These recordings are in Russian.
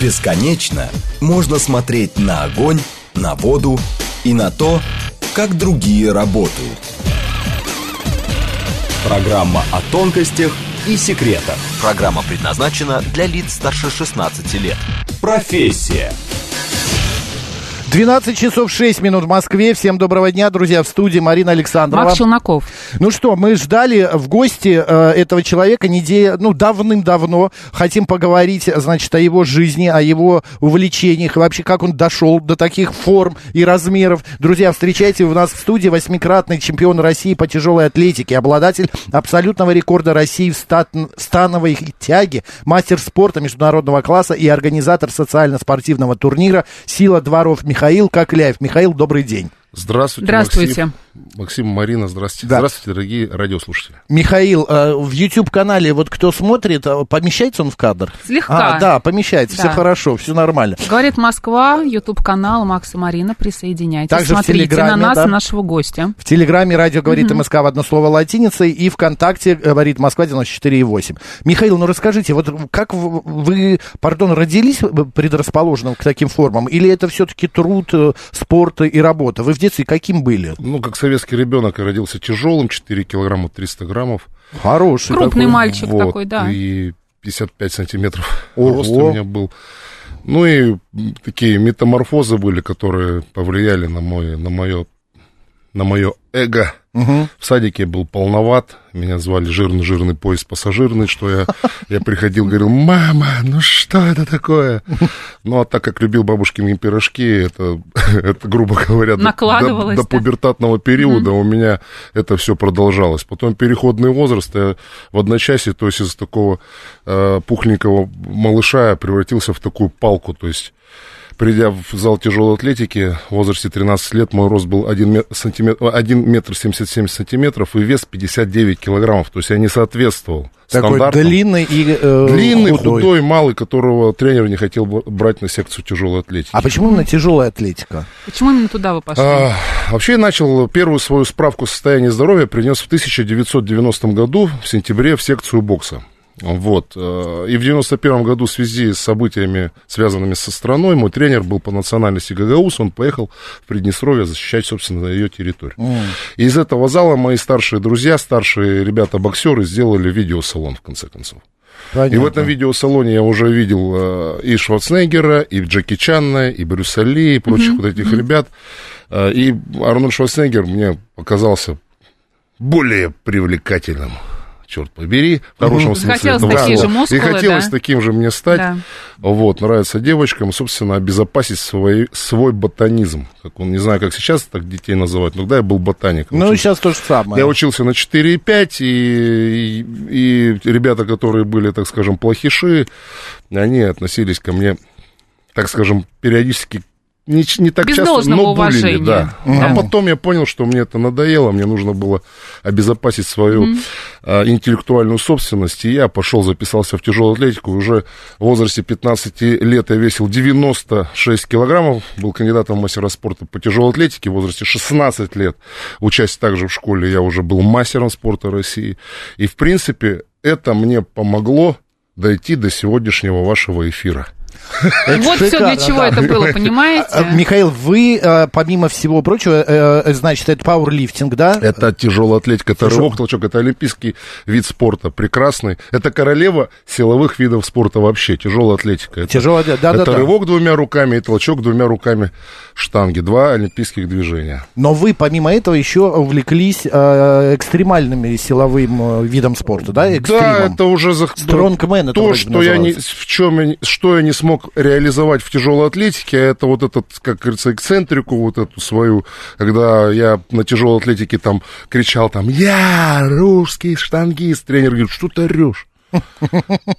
Бесконечно можно смотреть на огонь, на воду и на то, как другие работают. Программа о тонкостях и секретах. Программа предназначена для лиц старше 16 лет. Профессия. 12 часов 6 минут в Москве. Всем доброго дня, друзья, в студии Марина Александрова. Макс Челноков. Ну что, мы ждали в гости э, этого человека неделю, ну, давным-давно. Хотим поговорить, значит, о его жизни, о его увлечениях, вообще, как он дошел до таких форм и размеров. Друзья, встречайте у нас в студии восьмикратный чемпион России по тяжелой атлетике, обладатель абсолютного рекорда России в стат, становой тяге, мастер спорта международного класса и организатор социально-спортивного турнира «Сила дворов» Михаил Кокляев. Михаил, добрый день. Здравствуйте, Здравствуйте. Максим. Максим, Марина, здравствуйте. Да. Здравствуйте, дорогие радиослушатели. Михаил, э, в YouTube-канале, вот кто смотрит, э, помещается он в кадр? Слегка. А, да, помещается, Да. все хорошо, все нормально. Говорит Москва, YouTube-канал Макса Марина, присоединяйтесь. Также в Смотрите Телеграме, на нас да. и нашего гостя. В Телеграме радио говорит МСК в одно слово латиницей, и ВКонтакте говорит Москва 94,8. Михаил, ну расскажите, вот как в- вы, пардон, родились предрасположенным к таким формам, или это все-таки труд, э, спорт и работа? Вы в детстве каким были? Ну, как советский ребенок, я родился тяжелым, 4 килограмма 300 граммов. Хороший Крупный такой. мальчик Вот, такой, да. И 55 сантиметров Ого. рост у меня был. Ну и такие метаморфозы были, которые повлияли на мое, на мое, на мое эго. Мгм. В садике я был полноват, меня звали жирный-жирный поезд пассажирный, что я, я приходил, говорил, мама, ну что это такое? Ну, а так как любил бабушкины пирожки, это, это грубо говоря, до- до, до пубертатного периода у меня это все продолжалось. Потом переходный возраст, я в одночасье, то есть из такого э, пухленького малыша я превратился в такую палку, то есть Придя в зал тяжелой атлетики в возрасте 13 лет, мой рост был 1 метр, сантиметр, 1 метр 77 сантиметров и вес 59 килограммов. То есть я не соответствовал Такой стандартам. длинный и э, Длинный, худой. худой. малый, которого тренер не хотел брать на секцию тяжелой атлетики. А почему именно тяжелая атлетика? Почему именно туда вы пошли? А, вообще я начал первую свою справку состояния здоровья принес в 1990 году в сентябре в секцию бокса. Вот. э, И в 91 году в связи с событиями, связанными со страной, мой тренер был по национальности Гагаус, он поехал в Приднестровье защищать, собственно, ее территорию. И из этого зала мои старшие друзья, старшие ребята-боксеры сделали видеосалон, в конце концов. И в Понятно. этом видеосалоне я уже видел э, и Шварценеггера, и Джеки Чанна, и Брюса Ли, и прочих вот этих ребят. Э, и Арнольд Шварценеггер мне показался более привлекательным. Черт побери, в хорошем смысле Захотелось этого такие слова. же мускулы, И хотелось да? таким же мне стать. Да. Вот, нравится девочкам, собственно, обезопасить свой, свой ботанизм. Как он, не знаю, как сейчас так детей называют, но тогда я был ботаником. Ну, Учился- сейчас то же самое. я учился на 4,5, и, и, и ребята, которые были, так скажем, плохиши, они относились ко мне, так скажем, периодически не, не так Без часто, должного но булили, уважения. да. Да. А потом я понял, что мне это надоело, мне нужно было обезопасить свою а, интеллектуальную собственность, и я пошел, записался в тяжелую атлетику, и уже в возрасте 15 лет я весил 96 килограммов, был кандидатом в мастера спорта по тяжелой атлетике, в возрасте 16 лет, учась также в школе, я уже был мастером спорта России, и, в принципе, это мне помогло дойти до сегодняшнего вашего эфира. Это вот все для чего да. это было, понимаете? А, Михаил, вы, э, помимо всего прочего, э, значит, это пауэрлифтинг, да? Это тяжелая атлетика, это рывок, толчок, это олимпийский вид спорта, прекрасный. Это королева силовых видов спорта вообще, тяжелая атлетика. Тяжелая, да, да, это да. рывок двумя руками и толчок двумя руками штанги. Два олимпийских движения. Но вы, помимо этого, еще увлеклись э, экстремальными силовым э, видом спорта, да? Да, Экстримом. это уже. Стронгмен это то, что я не, в чем я, не- что я не смог реализовать в тяжелой атлетике, а это вот этот, как говорится, эксцентрику вот эту свою, когда я на тяжелой атлетике там кричал там, я русский штангист, тренер говорит, что ты орешь?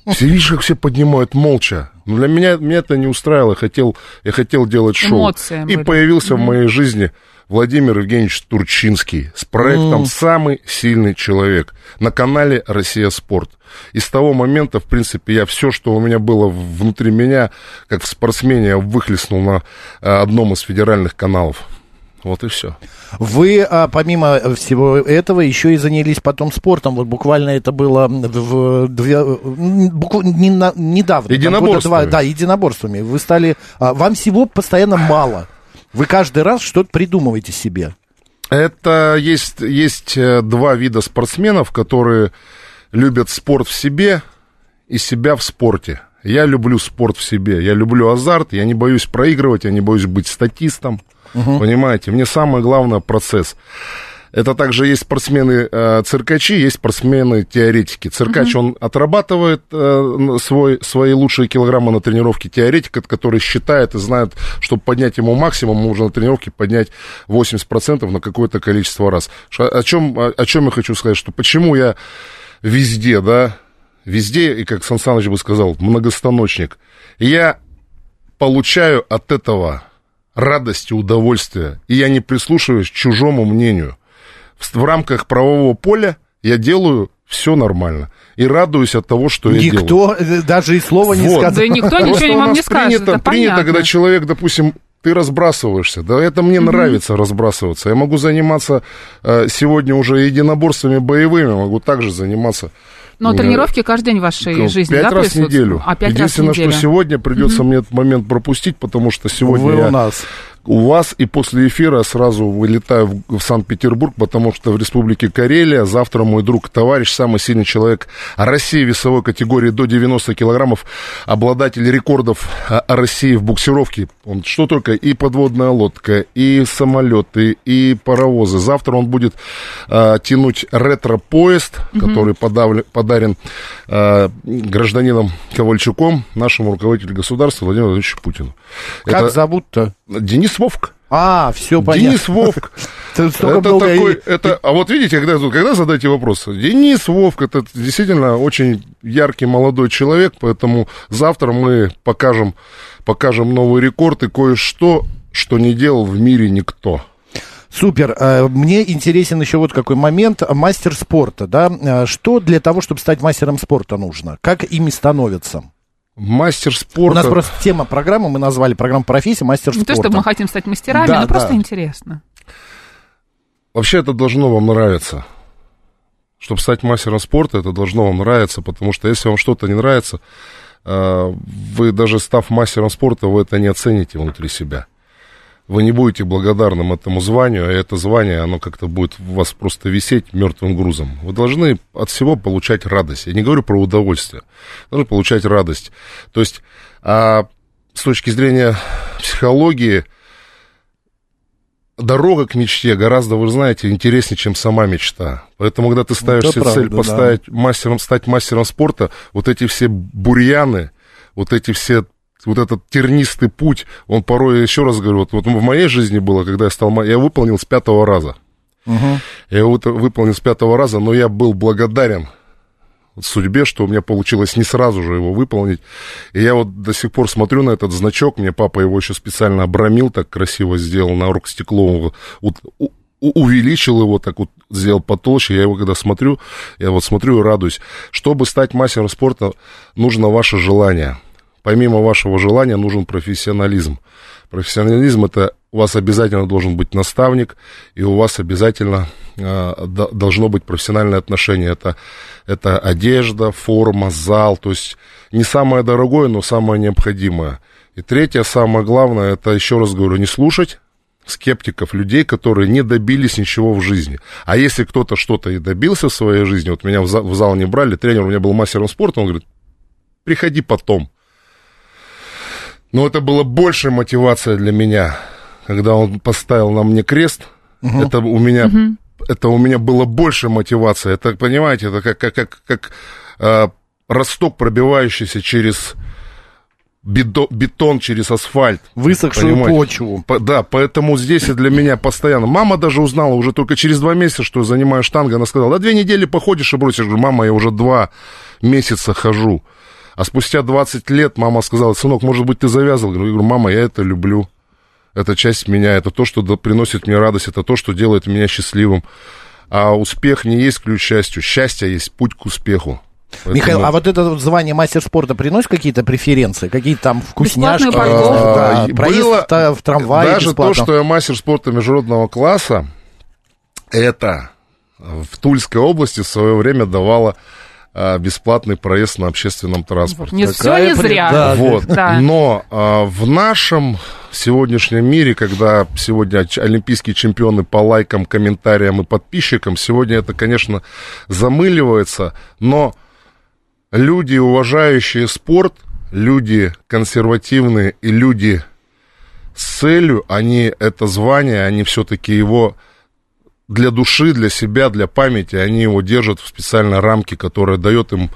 Все видишь, как все поднимают молча. Но для меня, меня это не устраивало. Я хотел, я хотел делать шоу. Эмоции И были. появился в моей жизни Владимир Евгеньевич Турчинский с проектом «Самый сильный человек» на канале «Россия Спорт». И с того момента, в принципе, я все, что у меня было внутри меня, как в спортсмене, я выхлестнул на э, одном из федеральных каналов. Вот и все. Вы, а, помимо всего этого, еще и занялись потом спортом. Вот буквально это было в, в, букв, не, на, недавно. Единоборствами. Два, да, единоборствами. Вы стали... А, вам всего постоянно мало. Вы каждый раз что-то придумываете себе. Это есть, есть э, два вида спортсменов, которые любят спорт в себе и себя в спорте. Я люблю спорт в себе, я люблю азарт, я не боюсь проигрывать, я не боюсь быть статистом. Угу. Понимаете, мне самое главное процесс. Это также есть спортсмены э, циркачи, есть спортсмены теоретики. Циркач, угу. он отрабатывает э, свой, свои лучшие килограммы на тренировке. Теоретик, который считает и знает, чтобы поднять ему максимум, нужно на тренировке поднять 80% на какое-то количество раз. О чем, о, о чем я хочу сказать, что почему я везде, да, везде, и как Сан Саныч бы сказал, многостаночник. Я получаю от этого радость и удовольствие, и я не прислушиваюсь к чужому мнению в, рамках правового поля я делаю все нормально. И радуюсь от того, что никто я делаю. Никто э, даже и слова не вот. сказал. Да никто ничего вам не скажет, принято, принято когда человек, допустим, ты разбрасываешься. Да, это мне mm-hmm. нравится разбрасываться. Я могу заниматься э, сегодня уже единоборствами боевыми, могу также заниматься. Но тренировки каждый день в вашей жизни, пять да, раз в неделю. А, пять Единственное, раз в неделю. что сегодня придется mm-hmm. мне этот момент пропустить, потому что сегодня Вы я... у нас у вас, и после эфира сразу вылетаю в, в Санкт-Петербург, потому что в Республике Карелия завтра мой друг, товарищ, самый сильный человек России весовой категории до 90 килограммов, обладатель рекордов а, России в буксировке. Он что только, и подводная лодка, и самолеты, и паровозы. Завтра он будет а, тянуть ретро-поезд, mm-hmm. который подавлен, подарен а, гражданином Ковальчуком, нашему руководителю государства Владимиру Владимировичу Путину. Как Это... зовут-то? Денис Вовк. А, все понятно. Денис Вовк. это такой, это, а вот видите, когда, когда задаете вопрос, Денис Вовк, это действительно очень яркий молодой человек, поэтому завтра мы покажем, покажем новый рекорд и кое-что, что не делал в мире никто. Супер. Э, мне интересен еще вот какой момент. Мастер спорта, да? Э, что для того, чтобы стать мастером спорта нужно? Как ими становятся? Мастер спорта. У нас просто тема программы, мы назвали программу профессии мастер спорта. Не то, чтобы мы хотим стать мастерами, да, но да. просто интересно. Вообще это должно вам нравиться. Чтобы стать мастером спорта, это должно вам нравиться, потому что если вам что-то не нравится, э, вы даже став мастером спорта, вы это не оцените внутри себя вы не будете благодарным этому званию, а это звание, оно как-то будет у вас просто висеть мертвым грузом. Вы должны от всего получать радость. Я не говорю про удовольствие. Должны получать радость. То есть, а с точки зрения психологии, дорога к мечте гораздо, вы знаете, интереснее, чем сама мечта. Поэтому, когда ты ставишь себе цель поставить да. мастером, стать мастером спорта, вот эти все бурьяны, вот эти все вот этот тернистый путь, он порой, еще раз говорю, вот, вот в моей жизни было, когда я стал, я выполнил с пятого раза. Угу. Я его выполнил с пятого раза, но я был благодарен судьбе, что у меня получилось не сразу же его выполнить. И я вот до сих пор смотрю на этот значок, мне папа его еще специально обрамил, так красиво сделал на оргстекло, увеличил его, так вот сделал потолще. Я его когда смотрю, я вот смотрю и радуюсь. Чтобы стать мастером спорта, нужно ваше желание – помимо вашего желания нужен профессионализм. Профессионализм это у вас обязательно должен быть наставник, и у вас обязательно э, должно быть профессиональное отношение. Это, это одежда, форма, зал, то есть не самое дорогое, но самое необходимое. И третье, самое главное, это, еще раз говорю, не слушать скептиков, людей, которые не добились ничего в жизни. А если кто-то что-то и добился в своей жизни, вот меня в зал, в зал не брали, тренер у меня был мастером спорта, он говорит, приходи потом. Но это была большая мотивация для меня, когда он поставил на мне крест. Угу. Это у меня, угу. это у меня было больше мотивация. Это, понимаете, это как, как, как, как э, росток, пробивающийся через бетон, бетон через асфальт. Высохшую понимаете? почву. По, да, поэтому здесь и для меня постоянно. Мама даже узнала уже только через два месяца, что я занимаю штангой. Она сказала, да две недели походишь и бросишь. Я говорю, мама, я уже два месяца хожу. А спустя 20 лет мама сказала, сынок, может быть, ты завязал? Я говорю, мама, я это люблю. Это часть меня, это то, что приносит мне радость, это то, что делает меня счастливым. А успех не есть ключ к счастью. Счастье есть путь к успеху. Поэтому... Михаил, а вот это вот звание мастер спорта приносит какие-то преференции? Какие-то там вкусняшки? А, да, проезд Было... в трамвае Даже бесплатно. то, что я мастер спорта международного класса, это в Тульской области в свое время давало а, бесплатный проезд на общественном транспорте. Не все не зря. Да, вот. Да. Но а, в нашем сегодняшнем мире, когда сегодня олимпийские чемпионы по лайкам, комментариям и подписчикам, сегодня это, конечно, замыливается, но люди, уважающие спорт, люди консервативные и люди с целью, они это звание, они все-таки его для души, для себя, для памяти, они его держат в специальной рамке, которая дает им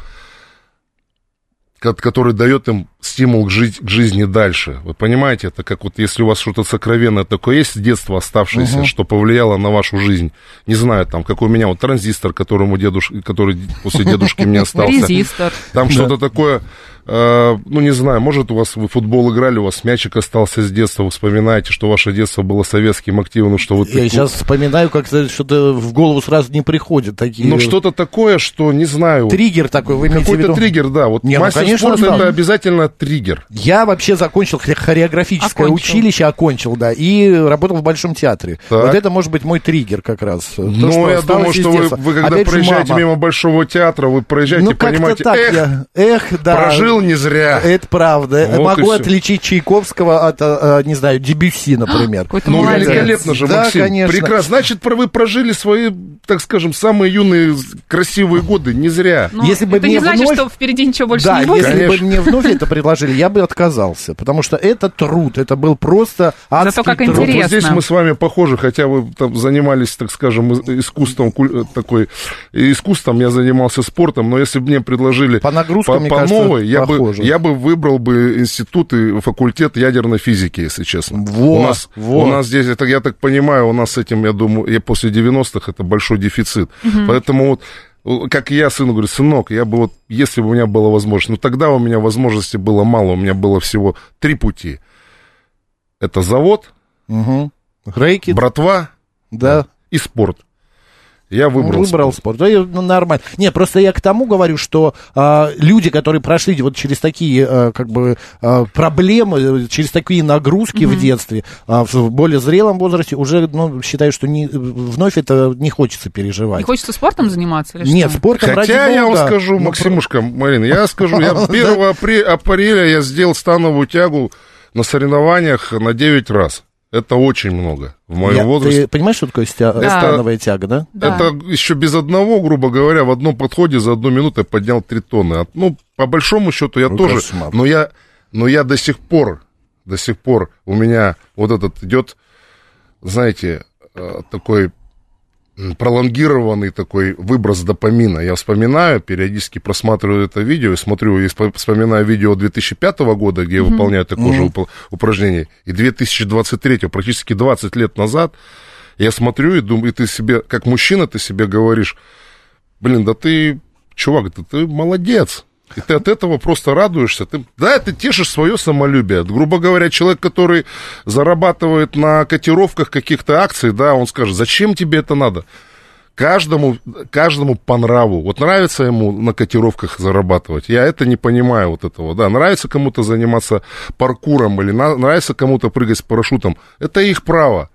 который дает им стимул к, жить, к жизни дальше. Вы понимаете, это как вот если у вас что-то сокровенное такое есть с детства оставшееся, угу. что повлияло на вашу жизнь. Не знаю, там, как у меня вот транзистор, которому дедуш... который после дедушки мне остался. Резистор. Там что-то такое Э, ну, не знаю, может, у вас вы футбол играли, у вас мячик остался с детства, вы вспоминаете, что ваше детство было советским, активным, что вот... Я так... сейчас вспоминаю, как-то что-то в голову сразу не приходит. Такие... Ну, что-то такое, что, не знаю... Триггер такой, вы имеете Какой-то триггер, да. Вот не, ну, мастер ну, конечно, спорта это обязательно триггер. Я вообще закончил хореографическое окончил. училище, окончил, да, и работал в Большом театре. Так. Вот это может быть мой триггер как раз. Ну, я думаю, что вы, вы когда Опять проезжаете мама. мимо Большого театра, вы проезжаете, ну, понимаете, так эх, я, эх, да. прожил жил не зря. Это правда. Вот Могу отличить Чайковского от, э, э, не знаю, Дебюсси, например. Ну, великолепно же, да, Максим. конечно. Прекрасно. Значит, вы прожили свои, так скажем, самые юные красивые годы не зря. Но ну, если бы это не значит, вновь... что впереди ничего больше да, не будет. если бы мне вновь это предложили, я бы отказался. Потому что это труд, это был просто адский Зато как труд. интересно. Вот здесь мы с вами похожи, хотя вы там занимались, так скажем, искусством, такой, искусством, я занимался спортом, но если бы мне предложили по, нагрузкам, по, по новой, я бы, я бы выбрал бы институт и факультет ядерной физики, если честно. Вот, у нас, вот. у нас здесь, это, я так понимаю, у нас с этим, я думаю, я после 90-х это большой дефицит. Угу. Поэтому вот как я сыну говорю, сынок, я бы вот, если бы у меня была возможность, ну тогда у меня возможности было мало, у меня было всего три пути. Это завод, угу. Рэкет. братва да. и спорт. Я выбрал, выбрал спорт. спорт. Да, ну, нормально. Не, просто я к тому говорю, что а, люди, которые прошли вот через такие а, как бы а, проблемы, через такие нагрузки mm-hmm. в детстве, а, в более зрелом возрасте, уже ну, считаю, что не, вновь это не хочется переживать. Не хочется спортом заниматься? Или Нет, спортом Хотя ради я вам скажу, ну, Максимушка, Марина, я скажу, я 1 апреля я сделал становую тягу на соревнованиях на 9 раз. Это очень много в моем Я, возрасте. Ты понимаешь, что такое стя... да. становая тяга, да? да? Это еще без одного, грубо говоря, в одном подходе за одну минуту я поднял 3 тонны. Ну, по большому счету я ну, тоже... Но я, но я до сих пор, до сих пор у меня вот этот идет, знаете, э, такой пролонгированный такой выброс допамина. Я вспоминаю, периодически просматриваю это видео и смотрю, и вспоминаю видео 2005 года, где я mm-hmm. выполняю такое mm-hmm. же упражнение, и 2023, практически 20 лет назад, я смотрю и думаю, и ты себе, как мужчина, ты себе говоришь, блин, да ты, чувак, да ты молодец, и ты от этого просто радуешься. Ты, да, ты тешишь свое самолюбие. Грубо говоря, человек, который зарабатывает на котировках каких-то акций, да, он скажет, зачем тебе это надо? Каждому, каждому по нраву. Вот нравится ему на котировках зарабатывать. Я это не понимаю вот этого. Да, нравится кому-то заниматься паркуром или на, нравится кому-то прыгать с парашютом. Это их право.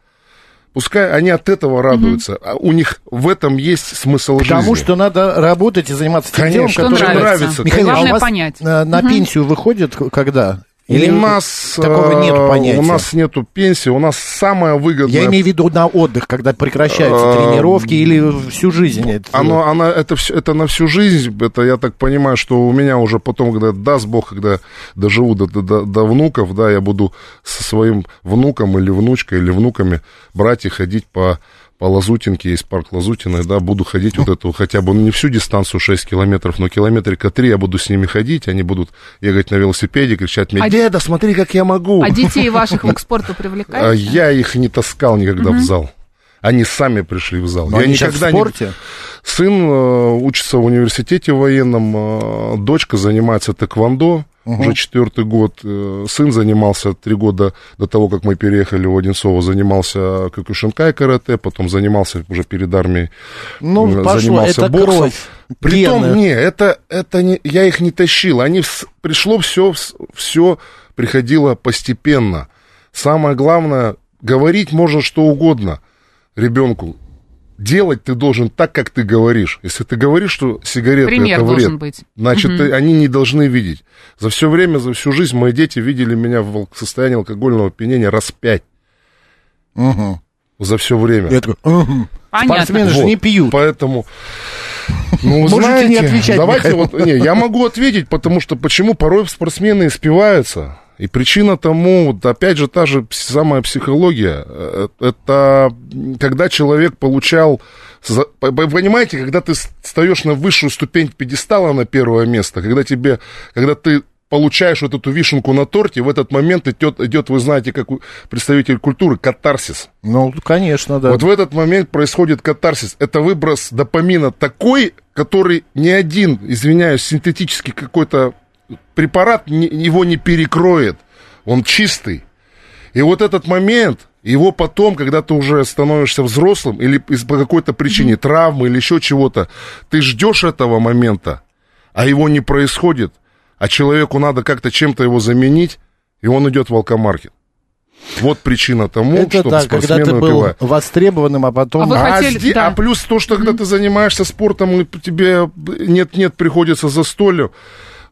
Пускай они от этого радуются. Mm-hmm. А у них в этом есть смысл Потому жизни. Потому что надо работать и заниматься тем Конечно, делом, которое нравится. нравится. Михаил, а у вас понять. на, на mm-hmm. пенсию выходит когда? Или у нас такого нет э, понятия? У нас нету пенсии, у нас самое выгодное... Я имею в виду на отдых, когда прекращаются э, тренировки или всю жизнь. Это... Оно, оно, это, все, это на всю жизнь, это я так понимаю, что у меня уже потом, когда даст Бог, когда доживу до, до, до внуков, да, я буду со своим внуком или внучкой или внуками брать и ходить по по Лазутинке, есть парк Лазутиной, да, буду ходить вот эту хотя бы, ну, не всю дистанцию 6 километров, но километрика 3 я буду с ними ходить, они будут ехать на велосипеде, кричать мне, а деда, смотри, как я могу. А детей ваших вы к спорту привлекаете? А я их не таскал никогда в зал. Они сами пришли в зал. Но я никогда в спорте? Не... Сын э, учится в университете военном, э, дочка занимается тэквондо. Угу. Уже четвертый год э, сын занимался, три года до того, как мы переехали в Одинцово, занимался кокушинкай карате, потом занимался уже перед армией, ну, занимался пошло, это боксом. Кровь, Притом, гены. не, это, это не, я их не тащил, они, пришло все, все приходило постепенно. Самое главное, говорить можно что угодно ребенку, делать ты должен так, как ты говоришь. Если ты говоришь, что сигареты Пример это вред, должен быть. значит, Мгм. ты- они не должны видеть. За все время, за всю жизнь мои дети видели меня в состоянии алкогольного опьянения раз пять Мгм. за все время. Я такой, «Мгм». Понятно. Спортсмены же Вот. не пьют. Поэтому, ну, Можете знаете, не отвечать, давайте Михаил. вот, не, я могу ответить, потому что почему порой спортсмены испиваются. И причина тому, вот опять же, та же самая психология. Э, Это когда человек получал... Понимаете, когда ты встаешь на высшую ступень пьедестала на первое место, когда тебе, когда ты получаешь вот эту вишенку на торте, в этот момент идет, идет вы знаете, как представитель культуры, катарсис. Ну, конечно, да. Вот в этот момент происходит катарсис. Это выброс допамина такой, который ни один, извиняюсь, синтетический какой-то препарат не- его не перекроет. Он чистый. И вот этот момент, его потом, когда ты уже становишься взрослым, или из- по какой-то причине, травмы или еще чего-то, ты ждешь этого момента, а его не происходит, а человеку надо как-то чем-то его заменить, и он идет в алкомаркет. Вот причина тому, это что да, когда спортсмены ты был выпивают. востребованным, а потом... А А, хотели- сде- да. а плюс то, что когда ты занимаешься спортом, и тебе нет-нет, приходится за столью.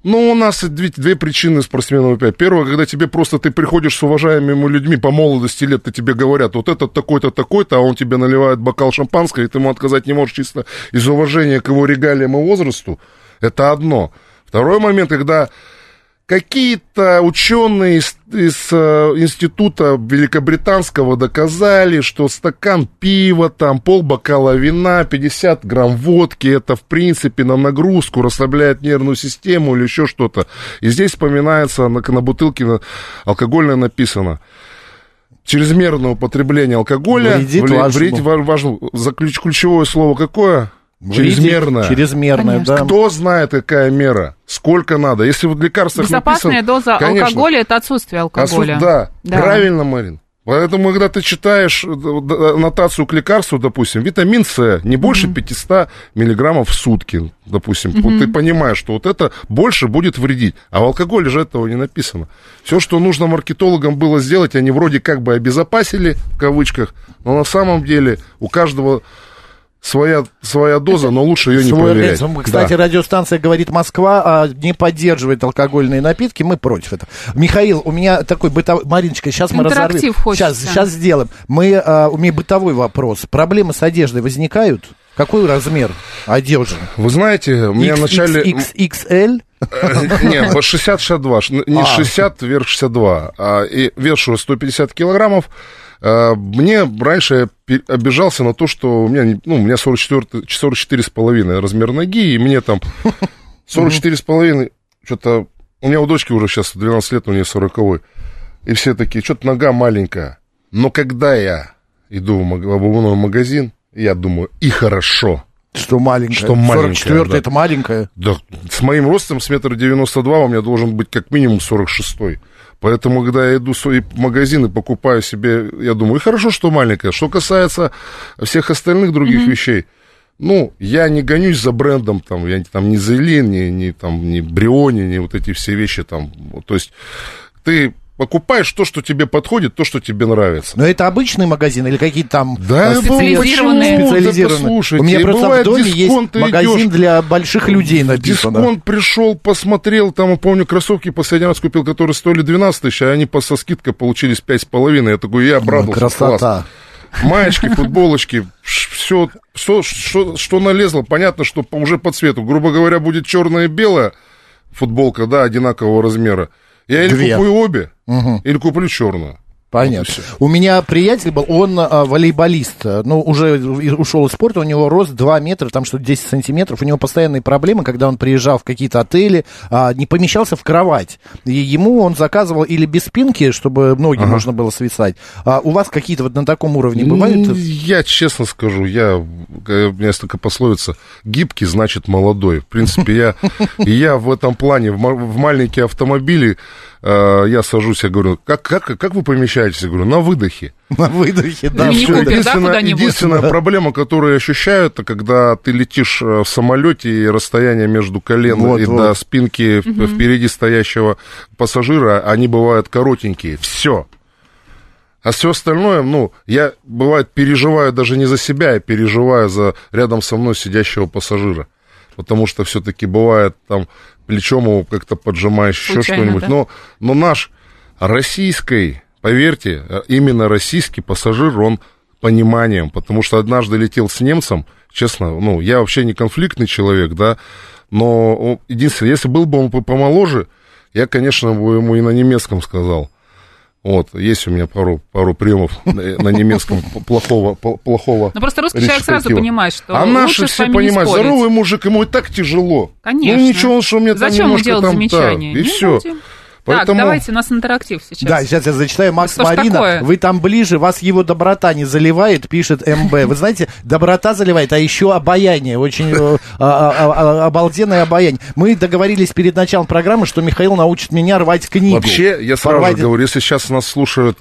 Ну, у нас две, две причины спортсменов выпивают. Первое, когда тебе просто ты приходишь с уважаемыми людьми по молодости лет, и тебе говорят, вот этот такой-то, такой-то, а он тебе наливает бокал шампанского, и ты ему отказать не можешь чисто из уважения к его регалиям и возрасту. Это одно. Второй момент, когда Какие-то ученые из, из, э, института великобританского доказали, что стакан пива, там полбокала вина, 50 грамм водки, это в принципе на нагрузку расслабляет нервную систему или еще что-то. И здесь вспоминается, на, на бутылке на- алкогольное написано. Чрезмерное употребление алкоголя Вредит вредит ва- важно. За ключ- ключевое слово какое? Чрезмерное, Конечно. да. Кто знает, какая мера? Сколько надо? Если в лекарствах Безопасная написано... доза Конечно. алкоголя это отсутствие алкоголя. суть- да, Да. правильно, Марин. Поэтому, когда ты читаешь э, аннотацию к лекарству, допустим, витамин С не больше 500 миллиграммов в сутки, допустим, вот ты понимаешь, что вот это больше будет вредить. А в алкоголе же этого не написано. Все, что нужно маркетологам было сделать, они вроде как бы обезопасили, в кавычках, но на самом деле у каждого своя, своя доза, но лучше ее не Свой проверять. организм. Кстати, Да. радиостанция говорит Москва а, не поддерживает алкогольные напитки. Мы против этого. Михаил, у меня такой бытовой... Мариночка, сейчас мы разорвем. Интерактив хочется. Сейчас, сейчас сделаем. Мы, а, у меня бытовой вопрос. Проблемы с одеждой возникают? Какой размер одежды? Вы знаете, у меня в начале... XXL? Нет, вот 60-62, ш- не А. 60 вверх 62, а и вешу 150 килограммов. А, Мне раньше я обижался на то, что у меня, ну, у меня 44, 44 с половиной размер ноги, и мне там 44 с половиной, что-то, у меня у дочки уже сейчас 12 лет, у нее 40 и все такие, что-то нога маленькая. Но когда я иду в обувной магазин, я думаю, и хорошо. Что маленькая? Что маленькая, 44 да. это маленькая? Да, с моим ростом, с метра девяносто два, у меня должен быть как минимум 46 Поэтому, когда я иду в свой магазин и покупаю себе, я думаю, и хорошо, что маленькая. Что касается всех остальных других вещей, ну, я не гонюсь за брендом, там, я там не Зелин, не, не, там, не Бриони, не вот эти все вещи там. То есть ты покупаешь то, что тебе подходит, то, что тебе нравится. Но это обычный магазин или какие-то там Да, ну, специализированные. почему? Да специализированные? послушайте, У меня просто в доме есть магазин идешь, для больших людей написано. Дисконт пришел, посмотрел, там, я помню, кроссовки последний раз купил, которые стоили 12 тысяч, а они по, со скидкой получились 5,5. Я такой, я обрадовался, Красота. класс. Маечки, футболочки, все, все что, что налезло, понятно, что уже по цвету. Грубо говоря, будет черная и белая футболка, да, одинакового размера. Я или Две. куплю обе, Мгм. или куплю черную. Понятно. Вот у меня приятель был, он а, волейболист, ну, уже ушел из спорта, у него рост 2 метра, там что-то 10 сантиметров, у него постоянные проблемы, когда он приезжал в какие-то отели, а, не помещался в кровать. И ему он заказывал или без спинки, чтобы ноги ага. можно было свисать. А у вас какие-то вот на таком уровне бывают? Я честно скажу, я, у меня есть такая пословица, гибкий значит молодой. В принципе, я, я в этом плане, в маленькие автомобили, Э, я сажусь, я говорю, как, как, как вы помещаетесь? Я говорю, на выдохе. На выдохе, да. Все, единственная, да, единственная проблема, которую я ощущаю, это когда ты летишь э, в самолете и расстояние между колен вот, и вот. до спинки угу. впереди стоящего пассажира, они бывают коротенькие. Все. А все остальное, ну, я, бывает, переживаю даже не за себя, я переживаю за рядом со мной сидящего пассажира. Потому что все-таки бывает там плечом его как-то поджимаешь, еще что-нибудь. Да? Но, но наш российский, поверьте, именно российский пассажир, он пониманием, потому что однажды летел с немцем, честно, ну, я вообще не конфликтный человек, да, но единственное, если был бы он помоложе, я, конечно, бы ему и на немецком сказал. Вот, есть у меня пару, пару приемов на немецком плохого, плохого. Ну, просто русский человек сразу понимает, что А наши все понимают, здоровый мужик, ему и так тяжело. Конечно. Ну, ничего, что мне там Зачем ему делать там, замечания? И все. Поэтому... Так, давайте, у нас интерактив сейчас. Да, сейчас я зачитаю. Макс что Марина, вы там ближе, вас его доброта не заливает, пишет МБ. Вы знаете, доброта заливает, а еще обаяние, очень э, а, а, обалденное обаяние. Мы договорились перед началом программы, что Михаил научит меня рвать книгу. Вообще, я сразу Порвать... говорю, если сейчас нас слушают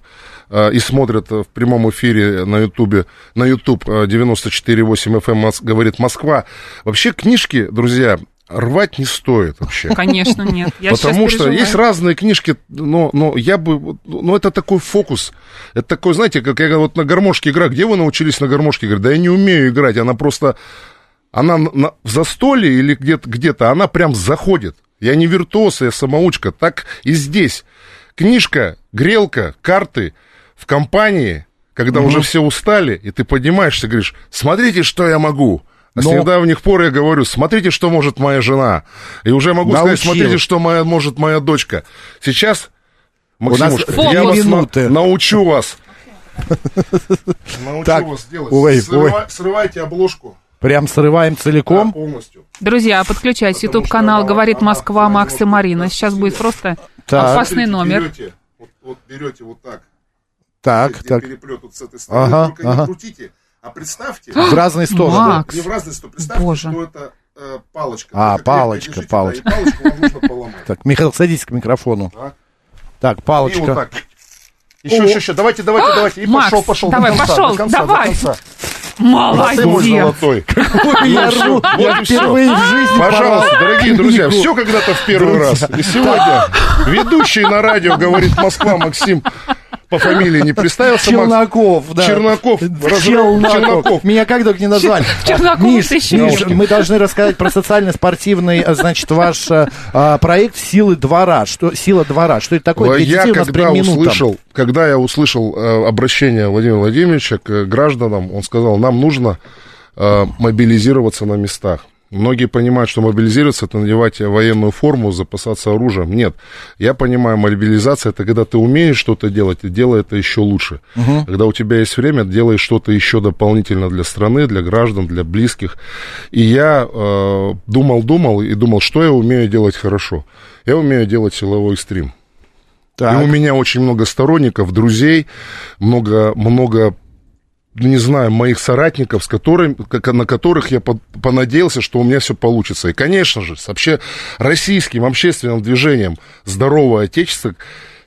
э, и смотрят в прямом эфире на Ютубе, на Ютуб 94.8 FM говорит Москва. Вообще книжки, друзья, рвать не стоит вообще. Конечно, нет. Я Потому что есть разные книжки, но, но я бы... Ну, это такой фокус. Это такой, знаете, как я вот на гармошке играю. Где вы научились на гармошке играть? Да я не умею играть. Она просто... Она на, в застолье или где-то, где-то, она прям заходит. Я не виртуоз, я самоучка. Так и здесь. Книжка, грелка, карты в компании, когда угу. уже все устали, и ты поднимаешься, говоришь, смотрите, что я могу. А Но... с недавних пор я говорю, смотрите, что может моя жена. И уже могу Научил. сказать, смотрите, что моя, может моя дочка. Сейчас, Максимушка, я вас на, научу вас. Научу так, вас делать. Ой, Срыва. Срывайте обложку. Прям срываем целиком? Да, полностью. Друзья, подключайтесь. YouTube-канал «Говорит Москва» Макс и Марина. Сейчас будет просто так. опасный номер. Берете, вот, вот берете вот так. Так, так. Переплет вот с этой стороны, ага, только ага. не крутите. А представьте... В разные стороны. Макс. Не в разные стороны. Представьте, Боже. что это э, палочка. А, палочка, держите, палочка. Да, палочку вам нужно поломать. Так, Михаил, садитесь к микрофону. Так, так палочка. И вот так. Еще, еще, еще. Давайте, давайте, давайте. И Макс, пошел, пошел. Давай, до конца, пошел, до конца, давай. До конца. Молодец. Золотой. Я ру, я впервые в жизни Пожалуйста, дорогие друзья, все когда-то в первый раз. И сегодня ведущий на радио говорит Москва Максим по фамилии не представился. Челноков, Макс. да. Чернаков. Челноков. Чернаков. Меня как только не назвали. Чернаков Миш, Миш, мы должны рассказать про социально-спортивный, а, значит, ваш а, проект «Силы двора». Что, «Сила двора». Что это такое? Для я когда услышал, когда я услышал э, обращение Владимира Владимировича к гражданам, он сказал, нам нужно э, мобилизироваться на местах. Многие понимают, что мобилизироваться это надевать военную форму, запасаться оружием. Нет. Я понимаю, мобилизация это когда ты умеешь что-то делать, и делай это еще лучше. Угу. Когда у тебя есть время, делай что-то еще дополнительно для страны, для граждан, для близких. И я э, думал, думал и думал, что я умею делать хорошо. Я умею делать силовой экстрим. Так. И у меня очень много сторонников, друзей, много, много не знаю, моих соратников, с которыми, на которых я понадеялся, что у меня все получится. И, конечно же, с вообще российским общественным движением «Здоровое Отечество»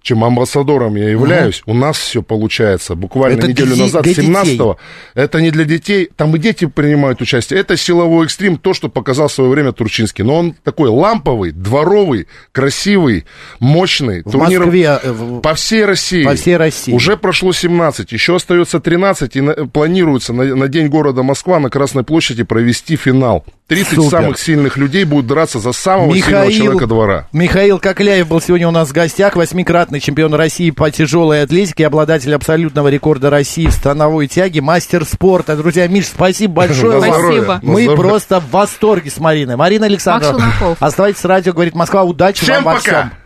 чем амбассадором я являюсь, угу. у нас все получается. Буквально это неделю для, назад, 17-го, это не для детей, там и дети принимают участие. Это силовой экстрим, то, что показал в свое время Турчинский. Но он такой ламповый, дворовый, красивый, мощный. В турнир Москве, э, по всей России. По всей России. Уже прошло 17, еще остается 13, и на, планируется на, на День города Москва на Красной площади провести финал. 30 Супер. самых сильных людей будут драться за самого Михаил, сильного человека двора. Михаил Кокляев был сегодня у нас в гостях, восьмикратный чемпион России по тяжелой атлетике, обладатель абсолютного рекорда России в становой тяге, мастер спорта. Друзья, Миш, спасибо большое. Спасибо. Мы просто в восторге с Мариной. Марина Александровна, оставайтесь с радио, говорит Москва, удачи Всем вам пока. во всем.